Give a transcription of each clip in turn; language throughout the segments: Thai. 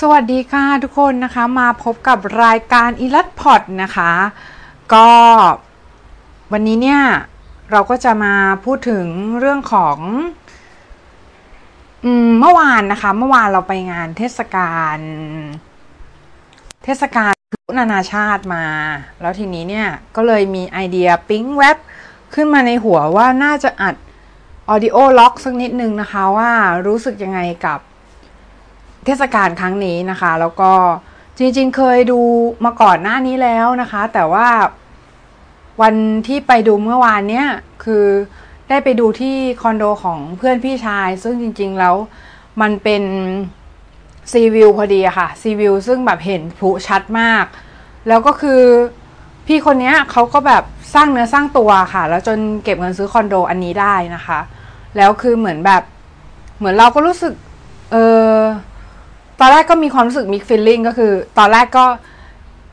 สวัสดีค่ะทุกคนนะคะมาพบกับรายการอีลัดพอดนะคะ ก็วันนี้เนี่ย เราก็จะมาพูดถึงเรื่องของเมื่อวานนะคะ เมื่อวานเราไปงานเทศกาลเทศกาลพุนานาชาติมา แล้วทีนี้เนี่ยก็เลยมีไอเดียปิ๊งแว็บขึ้นมาในหัวว่าน่าจะอัดออดิโอล็อกสักนิดนึงนะคะว่ารู้สึกยังไงกับ เทศกาลครั้งนี้นะคะ แล้วก็จริงๆ เคยดูมาก่อนหน้านี้แล้วนะคะ แต่ว่าวันที่ไปดูเมื่อวานเนี้ยคือได้ไปดูที่คอนโดของเพื่อนพี่ชาย ซึ่งจริงๆแล้วมันเป็นซีวิวพอดีอะค่ะซีวิวซึ่งแบบเห็นพลุชัดมาก แล้วก็คือพี่คนเนี้ยเขาก็แบบสร้างเนื้อสร้างตัวค่ะ แล้วจนเก็บเงินซื้อคอนโดอันนี้ได้นะคะ แล้วคือเหมือนแบบเหมือนเราก็รู้สึก เออ ตอนแรกก็มีความรู้สึก mixed feeling ก็คือ ตอนแรกก็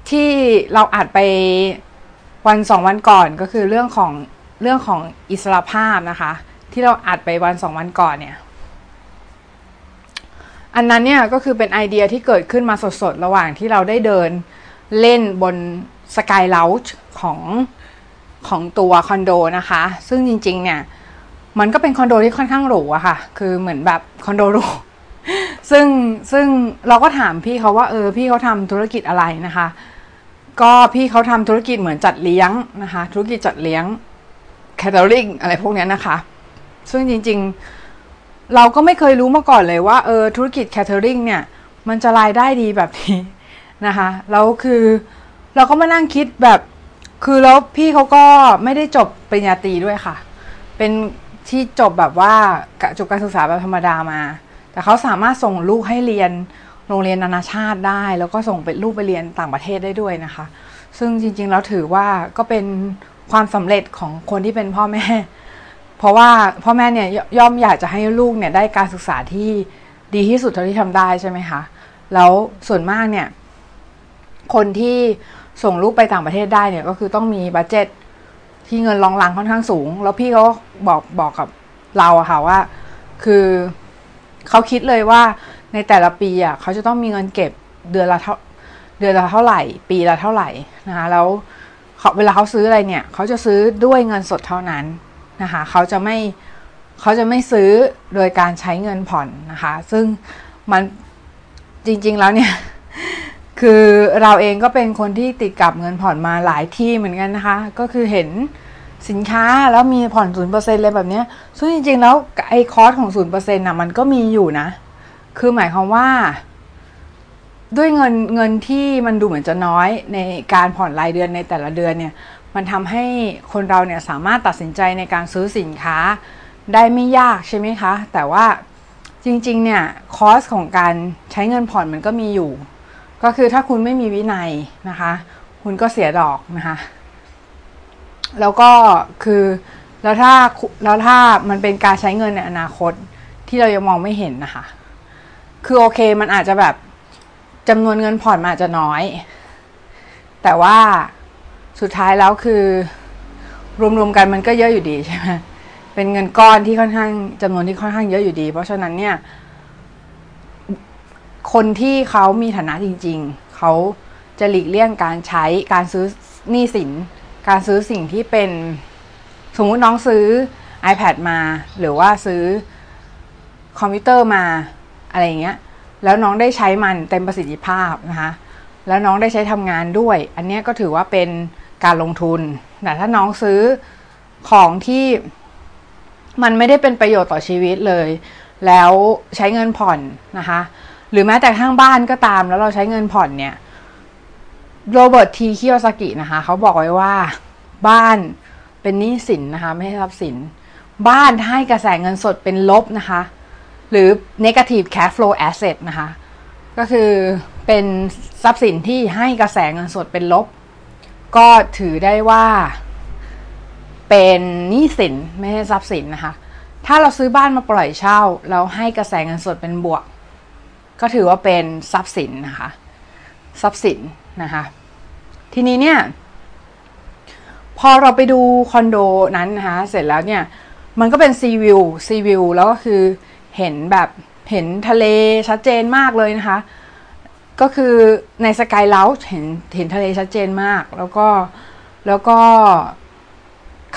ที่เราอัดไปวันสองวันก่อนก็คือเรื่องของเรื่องของอิสรภาพนะคะ ที่เราอัดไปวันสองวันก่อนเนี่ย อันนั้นเนี่ยก็คือเป็นไอเดียที่เกิดขึ้นมาสดๆ ระหว่างที่เราได้เดินเล่นบน sky lounge ของของตัวคอนโดนะคะ ซึ่งจริงๆเนี่ย มันก็เป็นคอนโดที่ค่อนข้างหรูอะค่ะ คือเหมือนแบบคอนโดหรู ซึ่งซึ่งเราก็ถามพี่เขาว่าเออพี่เขาทำธุรกิจอะไรนะคะ ก็พี่เขาทำธุรกิจเหมือนจัดเลี้ยงนะคะ ธุรกิจจัดเลี้ยง catering อะไรพวกนี้นะคะ ซึ่งจริงๆ เราก็ไม่เคยรู้มาก่อนเลยว่าเออธุรกิจ catering เนี่ย มันจะรายได้ดีแบบนี้นะคะแล้วคือเราก็มานั่งคิดแบบ คือแล้วพี่เขาก็ไม่ได้จบปริญญาตรีด้วยค่ะ เป็นที่จบแบบว่าจบการศึกษาแบบธรรมดามา แต่เขาสามารถส่งลูกให้เรียนโรงเรียนนานาชาติได้ แล้วก็ส่งเป็นลูกไปเรียนต่างประเทศได้ด้วยนะคะ ซึ่งจริงๆแล้วถือว่าก็เป็นความสำเร็จของคนที่เป็นพ่อแม่ เพราะว่าพ่อแม่เนี่ยย่อมอยากจะให้ลูกเนี่ยได้การศึกษาที่ดีที่สุดเท่าที่ทำได้ใช่ไหมคะ แล้วส่วนมากเนี่ย คนที่ส่งลูกไปต่างประเทศได้เนี่ยก็คือต้องมีบัตเจ็ตที่เงินรองรังค่อนข้างสูง แล้วพี่เขาบอกบอกกับเราอะค่ะว่า คือ เขาคิดเลยว่าในแต่ละปีอะเขาจะต้องมีเงินเก็บเดือนละเท่าเดือนละเท่าไหร่ ปีละเท่าไหร่นะคะแล้วเขาเวลาเขาซื้ออะไรเนี่ยเขาจะซื้อด้วยเงินสดเท่านั้นนะคะเขาจะไม่เขาจะไม่ซื้อโดยการใช้เงินผ่อนนะคะ ซึ่งมันจริง ๆแล้วเนี่ยคือเราเองก็เป็นคนที่ติดกับเงินผ่อนมาหลายที่เหมือนกันนะคะ ก็คือเห็น สินค้าแล้วมีผ่อนศูนเปอร์เซ็นเลยแบบนี้ซึ่งจริงๆแล้วไอ้คอสของศูนเปอร์เซ็นต์อะมันก็มีอยู่นะ คือหมายความว่า ด้วยเงินเงินที่มันดูเหมือนจะน้อยในการผ่อนรายเดือนในแต่ละเดือนเนี่ย มันทำให้คนเราเนี่ยสามารถตัดสินใจในการซื้อสินค้าได้ไม่ยากใช่ไหมคะ แต่ว่าจริงๆ เนี่ยคอสของการใช้เงินผ่อนมันก็มีอยู่ ก็คือถ้าคุณไม่มีวินัยนะคะ คุณก็เสียดอกนะคะ แล้วก็คือแล้วถ้าแล้วถ้ามันเป็นการใช้เงินในอนาคตที่เรายังมองไม่เห็นนะคะ คือโอเคมันอาจจะแบบจำนวนเงินผ่อนมันอาจจะน้อย แต่ว่าสุดท้ายแล้วคือ รวมๆกันมันก็เยอะอยู่ดีใช่ไหมเป็นเงินก้อนที่ค่อนข้างจำนวนที่ค่อนข้างเยอะอยู่ดี เพราะฉะนั้นเนี่ย คนที่เขามีฐานะจริง ๆ เขาจะหลีกเลี่ยงการใช้การซื้อหนี้สิน การซื้อสิ่งที่เป็นสมมุติน้องซื้อ iPad มา หรือว่าซื้อคอมพิวเตอร์มาอะไรอย่างเงี้ย แล้วน้องได้ใช้มันเต็มประสิทธิภาพนะคะ แล้วน้องได้ใช้ทำงานด้วย อันนี้ก็ถือว่าเป็นการลงทุน แต่ถ้าน้องซื้อของที่มันไม่ได้เป็นประโยชน์ต่อชีวิตเลย แล้วใช้เงินผ่อนนะคะ หรือแม้แต่ข้างบ้านก็ตาม แล้วเราใช้เงินผ่อนเนี่ย โรเบิร์ตทีคิโอซากินะคะ เขาบอกไว้ว่าบ้านเป็นหนี้สินนะคะ ไม่ใช่ทรัพย์สิน บ้านให้กระแสเงินสดเป็นลบนะคะ หรือ negative cash flow asset นะคะ ก็คือเป็นทรัพย์สินที่ให้กระแสเงินสดเป็นลบ ก็ถือได้ว่า เป็นหนี้สินไม่ใช่ทรัพย์สินนะคะ ถ้าเราซื้อบ้านมาปล่อยเช่า เราให้กระแสเงินสดเป็นบวก ก็ถือว่าเป็นทรัพย์สินนะคะ ทรัพย์สิน นะคะ ทีนี้เนี่ย พอเราไปดูคอนโดนั้นนะคะเสร็จแล้วเนี่ย มันก็เป็นซีวิวซีวิวแล้วก็คือเห็นแบบเห็นทะเลชัดเจนมากเลยนะคะ ก็คือใน sky lounge เห็นเห็นทะเลชัดเจนมาก แล้วก็แล้วก็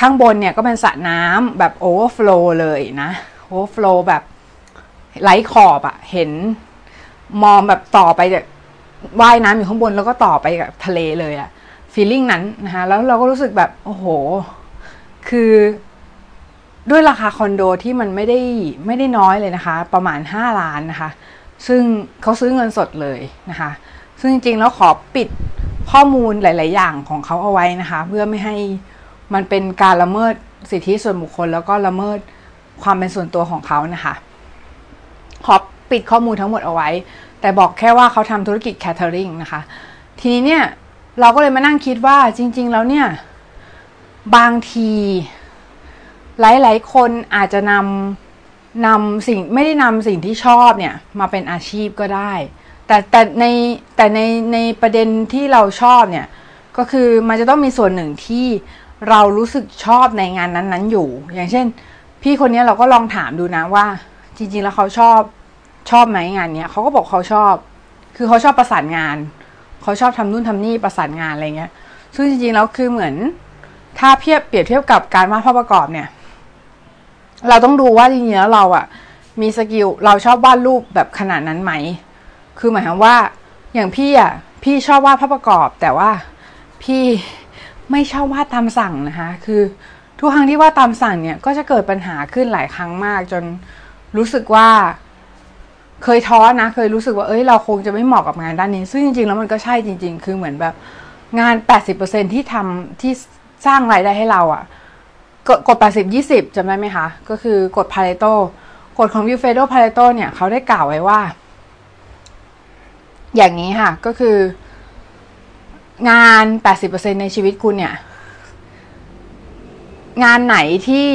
ข้างบนเนี่ยก็เป็นสระน้ำแบบ overflow เลยนะ overflow แบบไหลขอบอะเห็นมองแบบต่อไปจาก ว่ายน้ำอยู่ข้างบนแล้วก็ต่อไปกับทะเลเลยอะฟีลลิ่งนั้นนะคะแล้วเราก็รู้สึกแบบโอ้โห คือด้วยราคาคอนโดที่มันไม่ได้ไม่ได้น้อยเลยนะคะ ประมาณ 5 ล้านนะคะ ซึ่งเขาซื้อเงินสดเลยนะคะ ซึ่งจริงๆแล้วขอปิดข้อมูลหลาย ๆ อย่างของเขาเอาไว้นะคะ เพื่อไม่ให้มันเป็นการละเมิดสิทธิส่วนบุคคล แล้วก็ละเมิดความเป็นส่วนตัวของเขานะคะขอปิดข้อมูลทั้งหมดเอาไว้ แต่บอกแค่ว่าเขาทำธุรกิจแคทเทอริงนะคะ ทีนี้เนี่ยเราก็เลยมานั่งคิดว่าจริง ๆ แล้วเนี่ย บางทีหลายๆ คนอาจจะนำนำสิ่งไม่ได้นำสิ่งที่ชอบเนี่ย มาเป็นอาชีพก็ได้ แต่แต่ในแต่ในในประเด็นที่เราชอบเนี่ย ก็คือมันจะต้องมีส่วนหนึ่งที่เรารู้สึกชอบในงานนั้นๆอยู่ อย่างเช่น พี่คนนี้เราก็ลองถามดูนะว่า จริง ๆ แล้วเขาชอบ ชอบไหมงานเนี้ยเขาก็บอกเขาชอบ คือเขาชอบประสานงานเขาชอบทำนู่นทำนี่ประสานงานอะไรเงี้ย ซึ่งจริงๆแล้วคือเหมือน ถ้าเทียบเปรียบเทียบกับการวาดภาพประกอบเนี่ย เราต้องดูว่าจริงๆแล้วเราอะมีสกิลเราชอบวาดรูปแบบขนาดนั้นไหม คือหมายความว่า อย่างพี่อะพี่ชอบวาดภาพประกอบ แต่ว่าพี่ไม่ชอบวาดตามสั่งนะคะ คือทุกครั้งที่วาดตามสั่งเนี่ยก็จะเกิดปัญหาขึ้นหลายครั้งมากจนรู้สึกว่า เคยท้อนะ เคยรู้สึกว่าเอ้ยเราคงจะไม่เหมาะกับงานด้านนี้ ซึ่งจริงๆ แล้วมันก็ใช่จริง ๆ คือเหมือนแบบงาน 80%ที่ทำที่สร้างรายได้ให้เราอะกดกด80 20จำได้ไหมคะ ก็คือกดพาเลโตกฎของวิวเฟโดพาเลโตเนี่ย เขาได้กล่าวไว้ว่า อย่างนี้ค่ะ ก็คือ งาน 80%ในชีวิตคุณเนี่ย งานไหนที่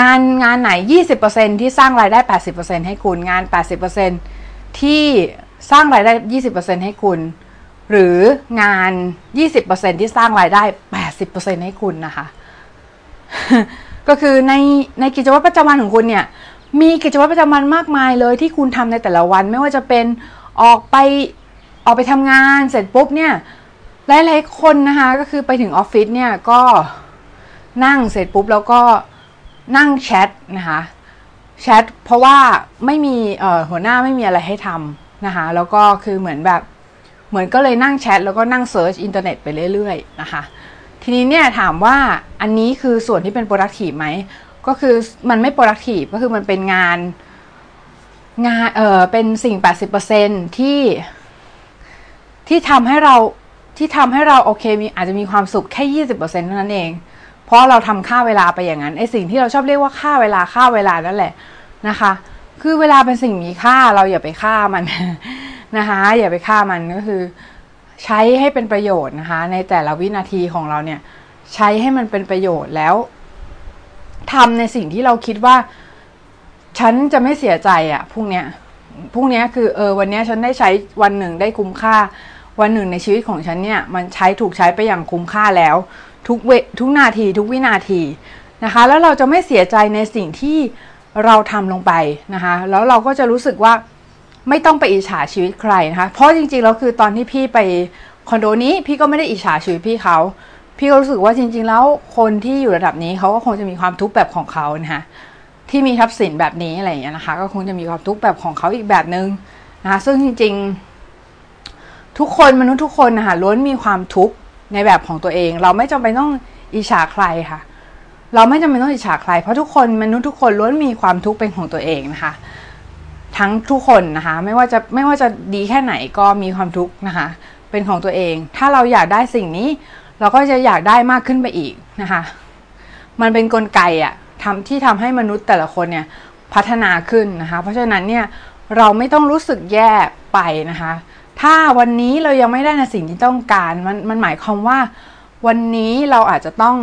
งานงานไหน 20%ที่สร้างรายได้ 80%ให้คุณงาน 80%ที่สร้างรายได้ 20%ให้คุณ หรืองาน 20%ที่สร้างรายได้ 80%ให้คุณนะคะ ก็คือในในกิจวัตรประจำวันของคุณเนี่ย มีกิจวัตรประจำวันมากมายเลยที่คุณทำในแต่ละวัน ไม่ว่าจะเป็นออกไปออกไปทำงานเสร็จปุ๊บเนี่ยหลายๆคนนะคะ ก็คือไปถึงออฟฟิศเนี่ยก็นั่งเสร็จปุ๊บแล้วก็ นั่งแชทนะคะแชทเพราะว่าไม่มีหัวหน้าไม่มีอะไรให้ทำนะคะแล้วก็คือเหมือนแบบเหมือนก็เลยนั่งแชทแล้วก็นั่ง search อินเทอร์เน็ตไปเรื่อยๆนะคะทีนี้เนี่ยถามว่าอันนี้คือส่วนที่เป็น productive ไหมก็คือมันไม่ productive ก็คือมันเป็นงานงานเออเป็นสิ่ง 80%ที่ที่ทำให้เราที่ทำให้เราโอเคมีอาจจะมีความสุขแค่ 20%เท่านั้นเอง เพราะเราทำฆ่าเวลาไปอย่างนั้นไอสิ่งที่เราชอบเรียกว่าฆ่าเวลาฆ่าเวลานั่นแหละนะคะ คือเวลาเป็นสิ่งมีค่าเราอย่าไปฆ่ามันนะคะอย่าไปฆ่ามันก็คือ ใช้ให้เป็นประโยชน์นะคะ ในแต่ละวินาทีของเราเนี่ย ใช้ให้มันเป็นประโยชน์แล้วทำในสิ่งที่เราคิดว่า ฉันจะไม่เสียใจอะ่ะพรุ่งเนี้ยพรุ่งเนี้ยคือเออวันเนี้ยฉันได้ใช้วันหนึ่งได้คุ้มค่า วันหนึ่งในชีวิตของฉันเนี่ยมันใช้ถูกใช้ไปอย่างคุ้มค่าแล้ว ทุกเวทุกนาทีทุกวินาทีนะคะ แล้วเราจะไม่เสียใจในสิ่งที่เราทำลงไปนะคะ แล้วเราก็จะรู้สึกว่าไม่ต้องไปอิจฉาชีวิตใครนะคะ เพราะจริงๆแล้วคือตอนที่พี่ไปคอนโดนี้พี่ก็ไม่ได้อิจฉาชีวิตพี่เขา พี่ก็รู้สึกว่าจริง ๆ แล้วคนที่อยู่ระดับนี้เขาก็คงจะมีความทุกข์แบบของเขานะคะที่มีทรัพย์สินแบบนี้อะไรอย่างเงี้ยนะคะ ก็คงจะมีความทุกข์แบบของเขาอีกแบบนึงนะคะซึ่งจริง ๆ ทุกคนมนุษย์ทุกคนนะคะล้วนมีความทุกข์ในแบบของตัวเอง เราไม่จำเป็นต้องอิจฉาใครค่ะ เราไม่จำเป็นต้องอิจฉาใคร เพราะทุกคนมนุษย์ทุกคนล้วนมีความทุกข์เป็นของตัวเองนะคะ ทั้งทุกคนนะคะ ไม่ว่าจะไม่ว่าจะดีแค่ไหนก็มีความทุกข์นะคะ เป็นของตัวเอง ถ้าเราอยากได้สิ่งนี้ เราก็จะอยากได้มากขึ้นไปอีกนะคะ มันเป็นนกลไกอะทำที่ทำให้มนุษย์แต่ละคนเนี่ยพัฒนาขึ้นนะคะ เพราะฉะนั้นเนี่ยเราไม่ต้องรู้สึกแย่ไปนะคะ ถ้าวันนี้เรายังไม่ได้ในสิ่งที่ต้องการมันมันหมายความว่า วันนี้เราอาจจะต้อง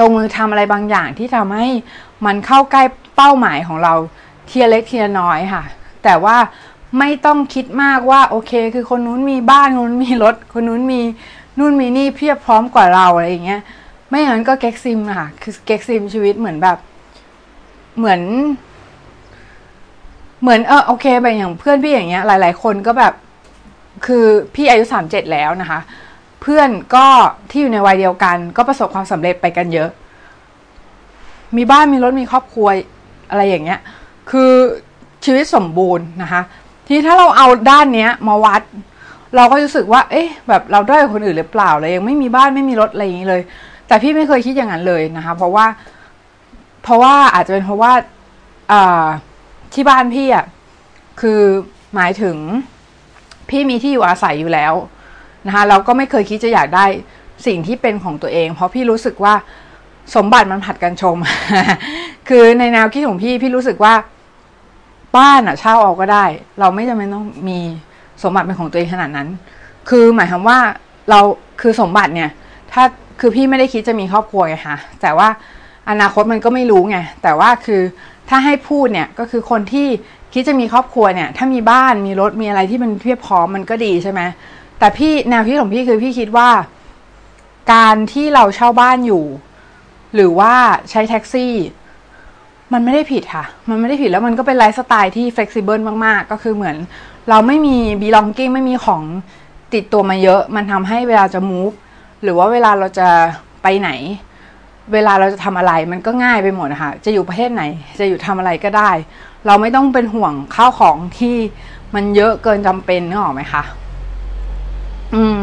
ลงมือทำอะไรบางอย่างที่ทำให้มันเข้าใกล้เป้าหมายของเราเทียเล็กเทียน้อยค่ะ แต่ว่าไม่ต้องคิดมากว่าโอเค คือคนนู้นมีบ้านคนนู้นมีรถ คนนู้นมีนู่นมีนี่เพียบพร้อมกว่าเราอะไรอย่างเงี้ย ไม่อย่างนั้นก็เก็กซิมค่ะคือเก็กซิมชีวิตเหมือนแบบ เหมือน เหมือนเออโอเคแบบอย่างเพื่อนพี่อย่างเงี้ย หลาย ๆ คนก็แบบ คือพี่อายุสามเจ็ดแล้วนะคะ เพื่อนก็ที่อยู่ในวัยเดียวกัน ก็ประสบความสำเร็จไปกันเยอะ มีบ้านมีรถมีครอบครัวอะไรอย่างเงี้ย คือชีวิตสมบูรณ์นะคะ ทีถ้าเราเอาด้านเนี้ยมาวัด เราก็รู้สึกว่า เอ๊ะ แบบเราด้อยคนอื่นหรือเปล่าเลยยังไม่มีบ้านไม่มีรถอะไรอย่างนี้เลย แต่พี่ไม่เคยคิดอย่างนั้นเลยนะคะ เพราะว่า เพราะว่าอาจจะเป็นเพราะว่าอ่าที่บ้านพี่อะคือหมายถึง พี่มีที่อยู่อาศัยอยู่แล้วนะคะเราก็ไม่เคยคิดจะอยากได้สิ่งที่เป็นของตัวเอง เพราะพี่รู้สึกว่าสมบัติมันผัดกันชม คือในแนวคิดของพี่พี่รู้สึกว่า บ้านอะเช่าเอาก็ได้ เราไม่จำเป็นต้องมีสมบัติเป็นของตัวเองขนาดนั้น คือหมายความว่าเราคือสมบัติเนี่ย ถ้าคือพี่ไม่ได้คิดจะมีครอบครัวไงคะแต่ว่าอนาคตมันก็ไม่รู้ไงแต่ว่าคือถ้าให้พูดเนี่ยก็คือคนที่ คิดจะมีครอบครัวเนี่ย ถ้ามีบ้านมีรถมีอะไรที่มันเพียบพร้อมมันก็ดีใช่ไหมแต่พี่แนวคิดของพี่คือพี่คิดว่า การที่เราเช่าบ้านอยู่ หรือว่าใช้แท็กซี่ มันไม่ได้ผิดค่ะ มันไม่ได้ผิดแล้วมันก็เป็นไลฟ์สไตล์ที่ flexible มากๆ ก็คือเหมือน เราไม่มี belonging ไม่มีของติดตัวมาเยอะ มันทำให้เวลาจะ move หรือว่าเวลาเราจะไปไหน เวลาเราจะทำอะไรมันก็ง่ายไปหมดนะคะจะอยู่ประเทศไหน จะอยู่ทำอะไรก็ได้ เราไม่ต้องเป็นห่วงข้าวของที่มันเยอะเกินจำเป็นนึกออกไหมคะ อืม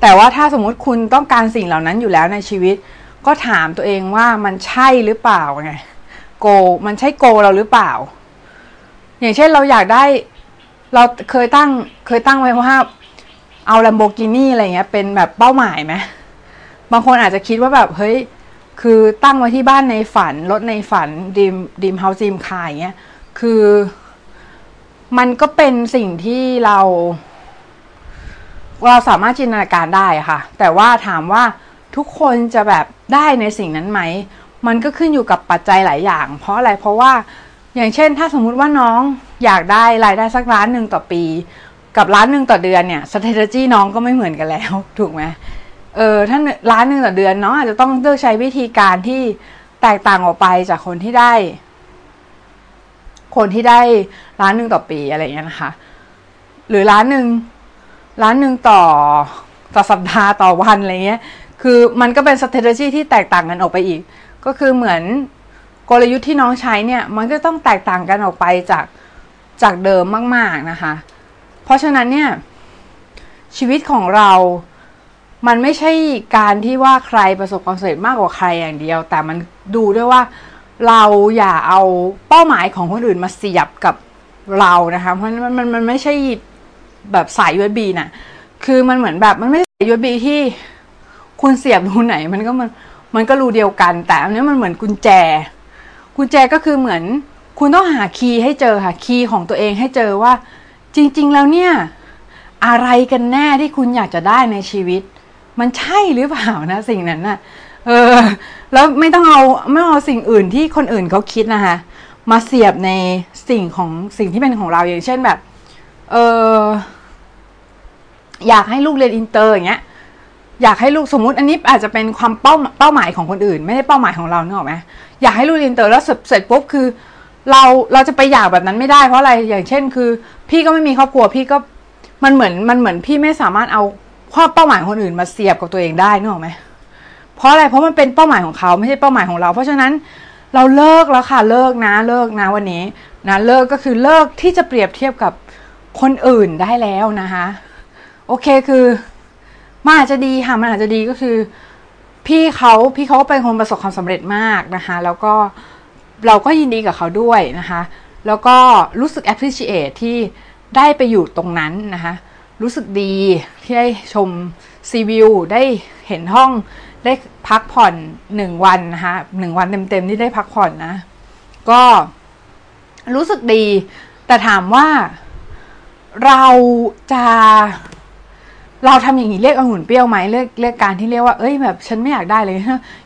แต่ว่าถ้าสมมุติคุณต้องการสิ่งเหล่านั้นอยู่แล้วในชีวิต ก็ถามตัวเองว่ามันใช่หรือเปล่าไงโก มันใช่โกเราหรือเปล่า อย่างเช่นเราอยากได้ เราเคยตั้ง เคยตั้งไว้ว่า เอาลัมโบกินี่อะไรเงี้ย เป็นแบบเป้าหมายไหมบางคนอาจจะคิดว่าแบบเฮ้ยคือตั้งไว้ที่บ้านในฝันรถในฝัน dream dream house dream car เงี้ย คือมันก็เป็นสิ่งที่เรา เราสามารถจินตนาการได้ค่ะ แต่ว่าถามว่าทุกคนจะแบบได้ในสิ่งนั้นไหม มันก็ขึ้นอยู่กับปัจจัยหลายอย่าง เพราะอะไรเพราะว่าอย่างเช่น ถ้าสมมุติว่าน้องอยากได้รายได้สักล้านหนึ่งต่อปี กับล้านหนึ่งต่อเดือนเนี่ย strategy น้องก็ไม่เหมือนกันแล้วถูกไหมเออถ้าล้านหนึ่งต่อเดือนน้องอาจจะต้องเลือกใช้วิธีการที่แตกต่างออกไปจากคนที่ได้ คนที่ได้ล้านหนึ่งต่อปีอะไรอย่างเงี้ยนะคะ หรือล้านหนึ่งล้านหนึ่งต่อต่อสัปดาห์ต่อวันอะไรเงี้ย คือมันก็เป็น strategy ที่แตกต่างกันออกไปอีก ก็คือเหมือนกลยุทธ์ที่น้องใช้เนี่ย มันก็ต้องแตกต่างกันออกไปจากจากเดิมมาก ๆนะคะ เพราะฉะนั้นเนี่ย ชีวิตของเรามันไม่ใช่การที่ว่าใครประสบความสำเร็จมากกว่าใครอย่างเดียว แต่มันดูด้วยว่า เราอย่าเอาเป้าหมายของคนอื่นมาเสียบกับเรานะคะเพราะมันมันมันไม่ใช่แบบสาย USB น่ะคือมันเหมือนแบบมันไม่ใช่สาย USB ที่คุณเสียบรูไหน มันก็มันมันก็รูเดียวกัน แต่อันนี้มันเหมือนกุญแจ กุญแจก็คือเหมือน คุณต้องหาคีย์ให้เจอค่ะคีย์ของตัวเองให้เจอว่า จริง ๆ แล้วเนี่ยอะไรกันแน่ที่คุณอยากจะได้ในชีวิต มันใช่หรือเปล่านะสิ่งนั้นน่ะ เออ แล้วไม่ต้องเอาไม่เอาสิ่งอื่นที่คนอื่นเขาคิดนะคะ มาเสียบในสิ่งของสิ่งที่เป็นของเราอย่างเช่นแบบ เอออยากให้ลูกเรียนอินเตอร์อย่างเงี้ยอยากให้ลูกสมมติอันนี้อาจจะเป็นความเป้าเป้าหมายของคนอื่น ไม่ได้เป้าหมายของเราเนอะไหมอยากให้ลูกเรียนอินเตอร์แล้วเสร็จปุ๊บคือ เราเราจะไปอยากแบบนั้นไม่ได้เพราะอะไรอย่างเช่นคือ พี่ก็ไม่มีครอบครัวพี่ก็มันเหมือนมันเหมือนพี่ไม่สามารถเอาความเป้าหมายคนอื่นมาเสียบกับตัวเองได้เนอะไหม เพราะอะไรเพราะมันเป็นเป้าหมายของเขาไม่ใช่เป้าหมายของเรา เพราะฉะนั้นเราเลิกแล้วค่ะเลิกนะเลิกนะวันนี้นะเลิกก็คือเลิกที่จะเปรียบเทียบกับคนอื่นได้แล้วนะคะโอเคคือมันอาจจะดีค่ะมันอาจจะดีก็คือ พี่เขาพี่เขาเป็นคนประสบความสำเร็จมากนะคะแล้วก็เราก็ยินดีกับเขาด้วยนะคะแล้วก็รู้สึก appreciate ที่ได้ไปอยู่ตรงนั้นนะคะรู้สึกดีที่ได้ชมซีวิวได้เห็นห้อง ได้พักผ่อนหนึ่งวันนะคะหนึ่งวันเต็มๆที่ได้พักผ่อนนะ ก็รู้สึกดี แต่ถามว่าเราจะเราทำอย่างนี้เรียกองุ่นเปรี้ยวไหมเรียกเรียกการที่เรียกว่าเอ้ยแบบฉันไม่อยากได้เลย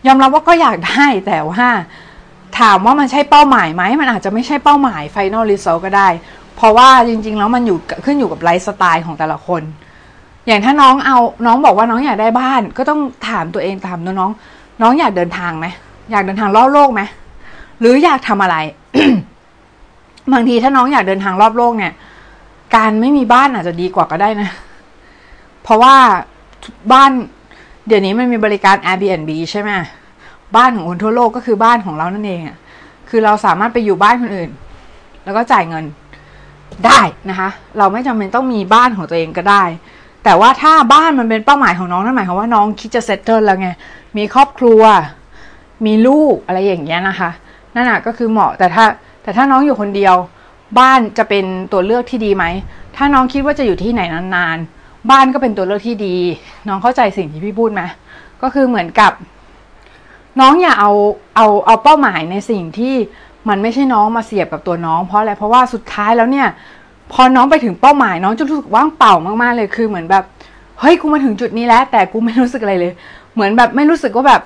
ยอมรับว่าก็อยากได้แต่ว่าถามว่ามันใช่เป้าหมายไหมมันอาจจะไม่ใช่เป้าหมาย final result ก็ได้ เพราะว่าจริง ๆ แล้วมันอยู่ขึ้นอยู่กับไลฟ์สไตล์ของแต่ละคน อย่างถ้าน้องเอาน้องบอกว่าน้องอยากได้บ้าน ก็ต้องถามตัวเองถามน้อง น้องอยากเดินทางไหมอยากเดินทางรอบโลกไหมหรืออยากทำอะไรบางทีถ้าน้องอยากเดินทางรอบโลกเนี่ย การไม่มีบ้านอาจจะดีกว่าก็ได้นะ เพราะว่าบ้าน เดี๋ยวนี้มันมีบริการ Airbnb ใช่ไหมบ้านของคนทั่วโลกก็คือบ้านของเรานั่นเองอะคือเราสามารถไปอยู่บ้านคนอื่น แล้วก็จ่ายเงินได้นะคะ เราไม่จำเป็นต้องมีบ้านของตัวเองก็ได้ แต่ว่าถ้าบ้านมันเป็นเป้าหมายของน้องนั่นหมายความว่าน้องคิดจะเซตเติลแล้วไง มีครอบครัว มีลูกอะไรอย่างเงี้ยนะคะ นั่นแหะก็คือเหมาะ แต่ถ้า แต่ถ้าน้องอยู่คนเดียว บ้านจะเป็นตัวเลือกที่ดีไหม ถ้าน้องคิดว่าจะอยู่ที่ไหนนานๆ บ้านก็เป็นตัวเลือกที่ดี น้องเข้าใจสิ่งที่พี่พูดไหมก็คือเหมือนกับ น้องอย่าเอา เอา เอาเป้าหมายในสิ่งที่มันไม่ใช่น้องมาเสียบกับตัวน้อง เพราะอะไร เพราะว่าสุดท้ายแล้วเนี่ย พอน้องไปถึงเป้าหมายน้องจะรู้สึกว่างเปล่ามากๆเลยคือเหมือนแบบเฮ้ยกูมาถึงจุดนี้แล้ว แต่กูไม่รู้สึกอะไรเลย เหมือนแบบไม่รู้สึกว่าแบบ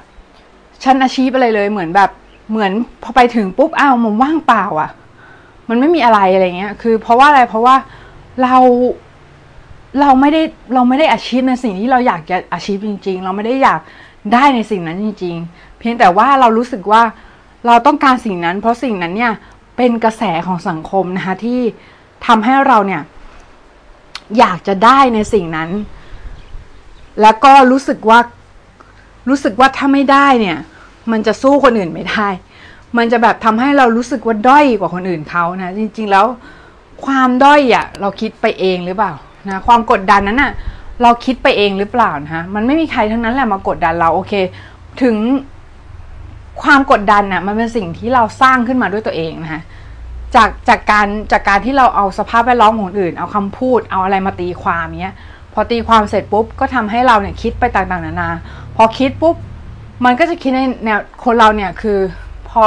ฉันอาชีพอะไรเลย เหมือนแบบเหมือนพอไปถึงปุ๊บอ้าวมันว่างเปล่าอะ่ะ มันไม่มีอะไรอะไรเงี้ย คือ เพราะว่าอะไรเพราะว่าเราเราไม่ได้เราไม่ได้อาชีพในสิ่งที่เราอยากจะอาชีพจริง ๆ เราไม่ได้อยากได้ในสิ่งนั้นจริง ๆ เพียงแต่ว่าเรารู้สึกว่าเราต้องการสิ่งนั้น เพราะสิ่งนั้นเนี่ยเป็นกระแสของสังคมนะคะที่ ทำให้เราเนี่ย อยากจะได้ในสิ่งนั้น แล้วก็รู้สึกว่า รู้สึกว่าถ้าไม่ได้เนี่ย มันจะสู้คนอื่นไม่ได้ มันจะแบบทำให้เรารู้สึกว่าด้อยกว่าคนอื่นเขานะ จริง ๆ แล้วความด้อยอะ่ะ เราคิดไปเองหรือเปล่านะความกดดันนั้นอะ่ะ เราคิดไปเองหรือเปล่านะคะมันไม่มีใครทั้งนั้นแหละมากดดันเราโอเค ถึงความกดดันน่ะมันเป็นสิ่งที่เราสร้างขึ้นมาด้วยตัวเองนะคะ จากจากการจากการที่เราเอาสภาพแวดล้อมของอื่น เอาคำพูดเอาอะไรมาตีความเนี้ย พอตีความเสร็จปุ๊บก็ทำให้เราเนี่ยคิดไปต่างๆนานา พอคิดปุ๊บมันก็จะคิดในแนวคนเราเนี่ยคือพอ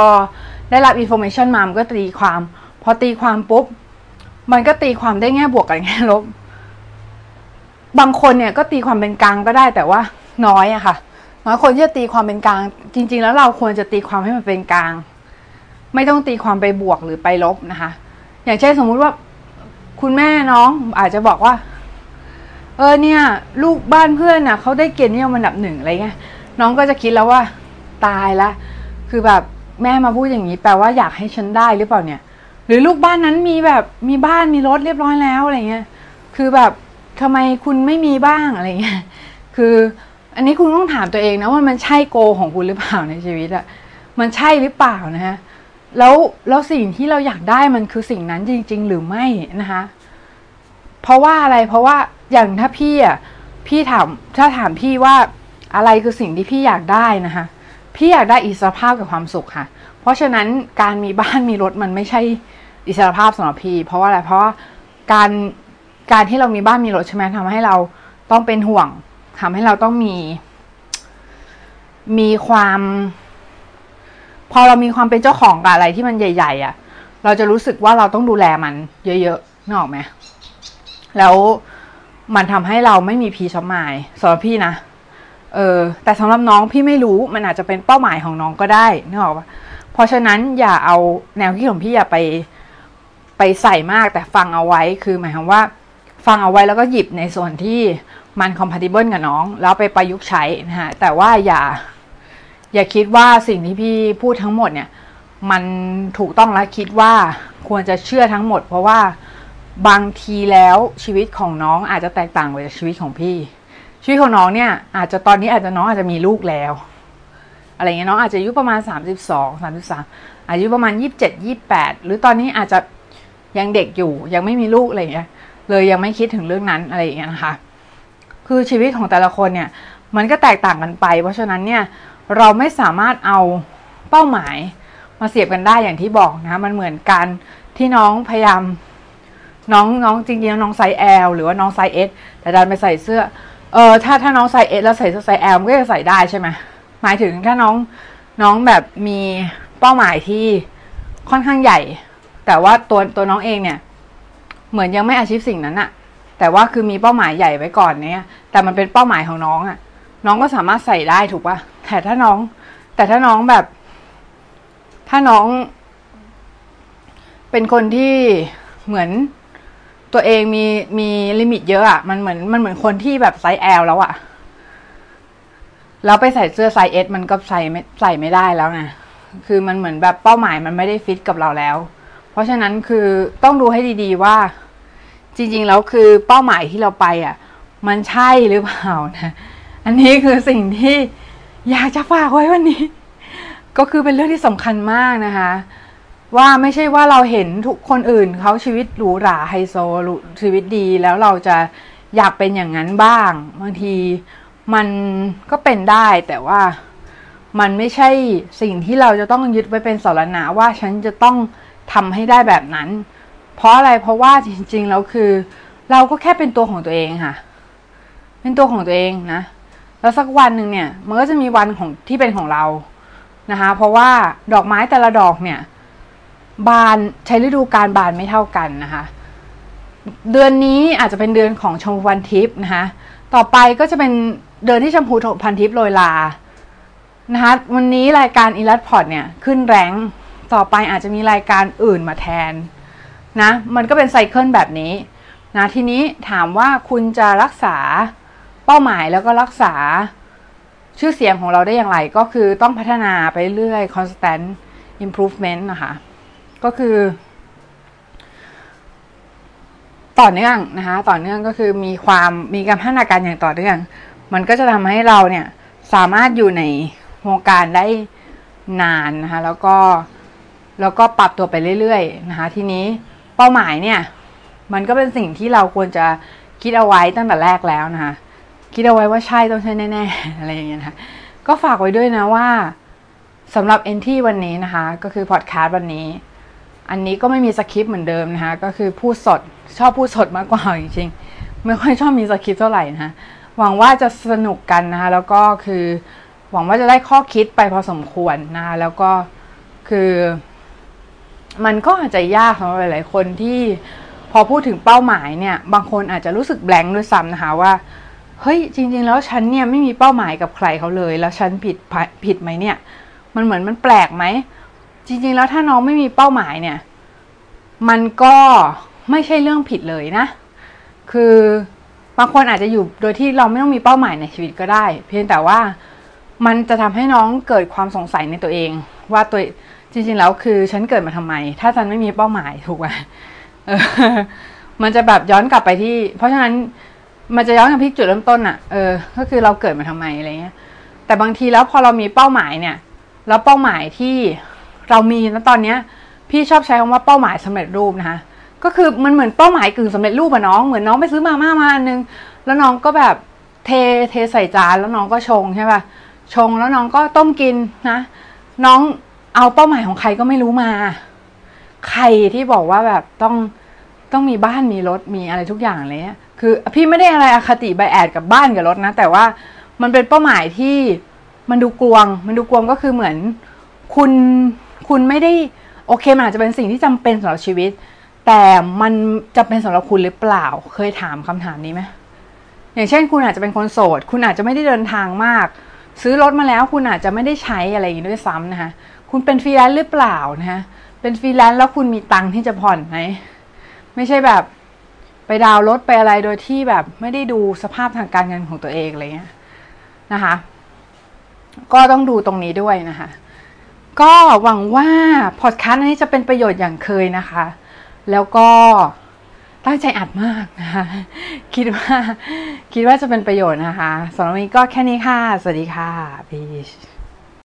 ได้รับ information มามันก็ตีความ พอตีความปุ๊บมันก็ตีความได้แง่บวกกับแง่ลบ บางคนเนี่ยก็ตีความเป็นกลางก็ได้แต่ว่าน้อยอะค่ะน้อยคนที่จะตีความเป็นกลาง จริง ๆ แล้วเราควรจะตีความให้มันเป็นกลาง ไม่ต้องตีความไปบวกหรือไปลบนะคะ อย่างเช่นสมมุติว่า คุณแม่น้องอาจจะบอกว่า เออเนี่ย ลูกบ้านเพื่อนน่ะเขาได้เกียรตินิยมอันดับหนึ่งอะไรเงี้ยน้องก็จะคิดแล้วว่า ตายละคือแบบแม่มาพูดอย่างนี้ แปลว่าอยากให้ฉันได้หรือเปล่าเนี่ย หรือลูกบ้านนั้นมีแบบมีบ้านมีรถเรียบร้อยแล้วอะไรเงี้ยคือแบบทำไมคุณไม่มีบ้างอะไรเงี้ยคืออันนี้คุณต้องถามตัวเองนะว่ามันใช่โกของคุณหรือเปล่าในชีวิตอะมันใช่หรือเปล่านะฮะ แล้วแล้วสิ่งที่เราอยากได้มันคือสิ่งนั้นจริง ๆ หรือไม่นะคะ เพราะว่าอะไรเพราะว่าอย่างถ้าพี่อะพี่ถามถ้าถามพี่ว่าอะไรคือสิ่งที่พี่อยากได้นะคะ พี่อยากได้อิสรภาพกับความสุขค่ะ เพราะฉะนั้นการมีบ้านมีรถมันไม่ใช่อิสรภาพสำหรับพี่ เพราะว่าอะไรเพราะว่าการการที่เรามีบ้านมีรถใช่ไหมทำให้เราต้องเป็นห่วงทำให้เราต้องมี มีความ พอเรามีความเป็นเจ้าของกับอะไรที่มันใหญ่ ๆอะ่ะ เราจะรู้สึกว่าเราต้องดูแลมัน เยอะๆนึกออกไหมแล้วมันทำให้เราไม่มีพีชอมายสำหรับพี่นะเออแต่สำหรับน้องพี่ไม่รู้มันอาจจะเป็นเป้าหมายของน้องก็ได้นึกออกปะเพราะฉะนั้นอย่าเอาแนวคิดของพี่อย่าไปไปใส่มากแต่ฟังเอาไว้คือหมายความว่า ฟังเอาไว้แล้วก็หยิบในส่วนที่มัน compatible กับน้อง แล้วไปประยุกต์ใช้นะฮะแต่ว่าอย่า อย่าคิดว่าสิ่งที่พี่พูดทั้งหมดเนี่ย มันถูกต้องและคิดว่าควรจะเชื่อทั้งหมด เพราะว่าบางทีแล้วชีวิตของน้องอาจจะแตกต่างไปจากชีวิตของพี่ ชีวิตของน้องเนี่ย อาจจะตอนนี้อาจจะน้องอาจจะมีลูกแล้ว อะไรเงี้ยน้องอาจจะอายุประมาณสามสิบสองสามสิบสามอายุประมาณยี่สิบเจ็ดยี่แปดหรือตอนนี้อาจจะยังเด็กอยู่ยังไม่มีลูกอะไรเงี้ยเลยยังไม่คิดถึงเรื่องนั้นอะไรอย่างเงี้ยนะคะ คือชีวิตของแต่ละคนเนี่ย มันก็แตกต่างกันไป เพราะฉะนั้นเนี่ย เราไม่สามารถเอาเป้าหมายมาเสียบกันได้อย่างที่บอกนะ มันเหมือนกันที่น้องพยายามน้องน้องจริงๆน้องไซส์ L หรือว่าน้องไซส์ S แต่ดันไปใส่เสื้อเออถ้าถ้าน้องไซส์ S แล้วใส่เสื้อไซส์ L มันก็จะใส่ได้ใช่ไหมหมายถึงถ้าน้องน้องแบบมีเป้าหมายที่ค่อนข้างใหญ่ แต่ว่าตัวตัวน้องเองเนี่ย เหมือนยังไม่ achieve สิ่งนั้นอะแต่ว่าคือมีเป้าหมายใหญ่ไว้ก่อนเนี่ยแต่มันเป็นเป้าหมายของน้องอะ น้องก็สามารถใส่ได้ถูกปะแต่ถ้าน้อง แต่ถ้าน้องแบบ ถ้าน้อง เป็นคนที่เหมือนตัวเองมีมี limit เยอะอะมันเหมือนมันเหมือนคนที่แบบไซส์ L แล้วอะแล้วไปใส่เสื้อไซส์ S มันก็ใส่ไม่ใส่ไม่ได้แล้วไงคือมันเหมือนแบบเป้าหมายมันไม่ได้ฟิตกับเราแล้ว เพราะฉะนั้นคือต้องดูให้ดีๆว่า จริง ๆ แล้วคือเป้าหมายที่เราไปอะ มันใช่หรือเปล่านะ อันนี้คือสิ่งที่อยากจะฝากไว้วันนี้ ก็คือเป็นเรื่องที่สำคัญมากนะคะ ว่าไม่ใช่ว่าเราเห็นทุกคนอื่นเขาชีวิตหรูหราไฮโซชีวิตดีแล้วเราจะอยากเป็นอย่างนั้นบ้าง บางทีมันก็เป็นได้แต่ว่ามันไม่ใช่สิ่งที่เราจะต้องยึดไว้เป็นสารณะว่าฉันจะต้องทำให้ได้แบบนั้น เพราะอะไรเพราะว่าจริงๆแล้วคือ เราก็แค่เป็นตัวของตัวเองค่ะ เป็นตัวของตัวเองนะ แล้วสักวันหนึ่งเนี่ย มันก็จะมีวันของที่เป็นของเรานะคะ เพราะว่าดอกไม้แต่ละดอกเนี่ย บานใช้ฤดูการบานไม่เท่ากันนะคะ เดือนนี้อาจจะเป็นเดือนของชมพูพันทิพย์นะคะ ต่อไปก็จะเป็นเดือนที่ชมพูพันธุ์ทิพย์โรยรานะคะวันนี้รายการอีลัดพอร์ตเนี่ยขึ้นแรงต่อไปอาจจะมีรายการอื่นมาแทนนะ มันก็เป็น cycle แบบนี้นะทีนี้ถามว่าคุณจะรักษา เป้าหมายแล้วก็รักษาชื่อเสียงของเราได้อย่างไร ก็คือต้องพัฒนาไปเรื่อย constant improvement นะคะ ก็คือ ต่อเนื่องนะคะ ต่อเนื่องก็คือมีความมีการพัฒนาการอย่างต่อเนื่อง มันก็จะทำให้เราเนี่ยสามารถอยู่ในวงการได้นานนะคะ แล้วก็แล้วก็ปรับตัวไปเรื่อยๆนะคะ ทีนี้เป้าหมายเนี่ย มันก็เป็นสิ่งที่เราควรจะคิดเอาไว้ตั้งแต่แรกแล้วนะคะ คิดเอาไว้ว่าใช่ต้องใช่แน่ๆอะไรอย่างเงี้ยนะคะก็ฝากไว้ด้วยนะว่าสำหรับเอนที่วันนี้นะคะ ก็คือพอดแคสต์วันนี้ อันนี้ก็ไม่มีสคริปต์เหมือนเดิมนะคะ ก็คือพูดสดชอบพูดสดมากกว่าจริงๆไม่ค่อยชอบมีสคริปต์เท่าไหร่นะะหวังว่าจะสนุกกันนะคะ แล้วก็คือหวังว่าจะได้ข้อคิดไปพอสมควรนะคะแล้วก็คือ มันก็อาจจะยากสำหรับหลายๆคนที่พอพูดถึงเป้าหมายเนี่ย บางคนอาจจะรู้สึกแบงค์ด้วยซ้ำนะคะว่า เฮ้ยจริง ๆ แล้วฉันเนี่ยไม่มีเป้าหมายกับใครเขาเลย แล้วฉันผิดผิดไหมเนี่ย มันเหมือนมันแปลกไหมจริง ๆ แล้วถ้าน้องไม่มีเป้าหมายเนี่ย มันก็ไม่ใช่เรื่องผิดเลยนะ คือบางคนอาจจะอยู่โดยที่เราไม่ต้องมีเป้าหมายในชีวิตก็ได้ เพียงแต่ว่ามันจะทำให้น้องเกิดความสงสัยในตัวเอง ว่าตัวจริง ๆ แล้วคือฉันเกิดมาทำไม ถ้าฉันไม่มีเป้าหมายถูกไหมมันจะแบบย้อนกลับไปที่ เพราะฉะนั้น มันจะย้อนกลับที่จุดเริ่มต้นอะ่ะเออ ก็คือเราเกิดมาทำไมอะไรเงี้ย แต่บางทีแล้วพอเรามีเป้าหมายเนี่ย แล้วเป้าหมายที่เรามีณตอนเนี้ย พี่ชอบใช้คำว่าเป้าหมายสำเร็จรูปนะคะ ก็คือมันเหมือนเป้าหมายกึ่งสำเร็จรูปอะน้อง เหมือนน้องไปซื้อมาม่ามาอันนึง แล้วน้องก็แบบเทเทใส่จานแล้วน้องก็ชงใช่ป่ะ ชงแล้วน้องก็ต้มกินนะ น้องเอาเป้าหมายของใครก็ไม่รู้มา ใครที่บอกว่าแบบต้อง ต้องมีบ้านมีรถมีอะไรทุกอย่างเลยคือพี่ไม่ได้อะไรอคติไบแอดกับบ้านกับรถนะ แต่ว่ามันเป็นเป้าหมายที่มันดูกลวง มันดูกลวงก็คือเหมือนคุณคุณไม่ได้โอเคมันอาจจะเป็นสิ่งที่จำเป็นสำหรับชีวิต แต่มันจะเป็นสำหรับคุณหรือเปล่า เคยถามคำถามนี้ไหมอย่างเช่น คุณอาจจะเป็นคนโสด คุณอาจจะไม่ได้เดินทางมาก ซื้อรถมาแล้ว คุณอาจจะไม่ได้ใช้อะไรอย่างนี้ด้วยซ้ำนะคะคุณเป็นฟรีแลนซ์หรือเปล่านะฮะเป็นฟรีแลนซ์แล้วคุณมีตังค์ที่จะผ่อนไหม ไม่ใช่แบบไปดาวรถไปอะไรโดยที่แบบไม่ได้ดูสภาพทางการเงินของตัวเองอะไรเงี้ยนะคะ ก็ต้องดูตรงนี้ด้วยนะคะ ก็หวังว่าพอดแคสต์นี้จะเป็นประโยชน์อย่างเคยนะคะ แล้วก็ตั้งใจอัดมากนะคะ คิดว่า คิดว่าจะเป็นประโยชน์นะคะสำหรับวันนี้ก็แค่นี้ค่ะ สวัสดีค่ะพีช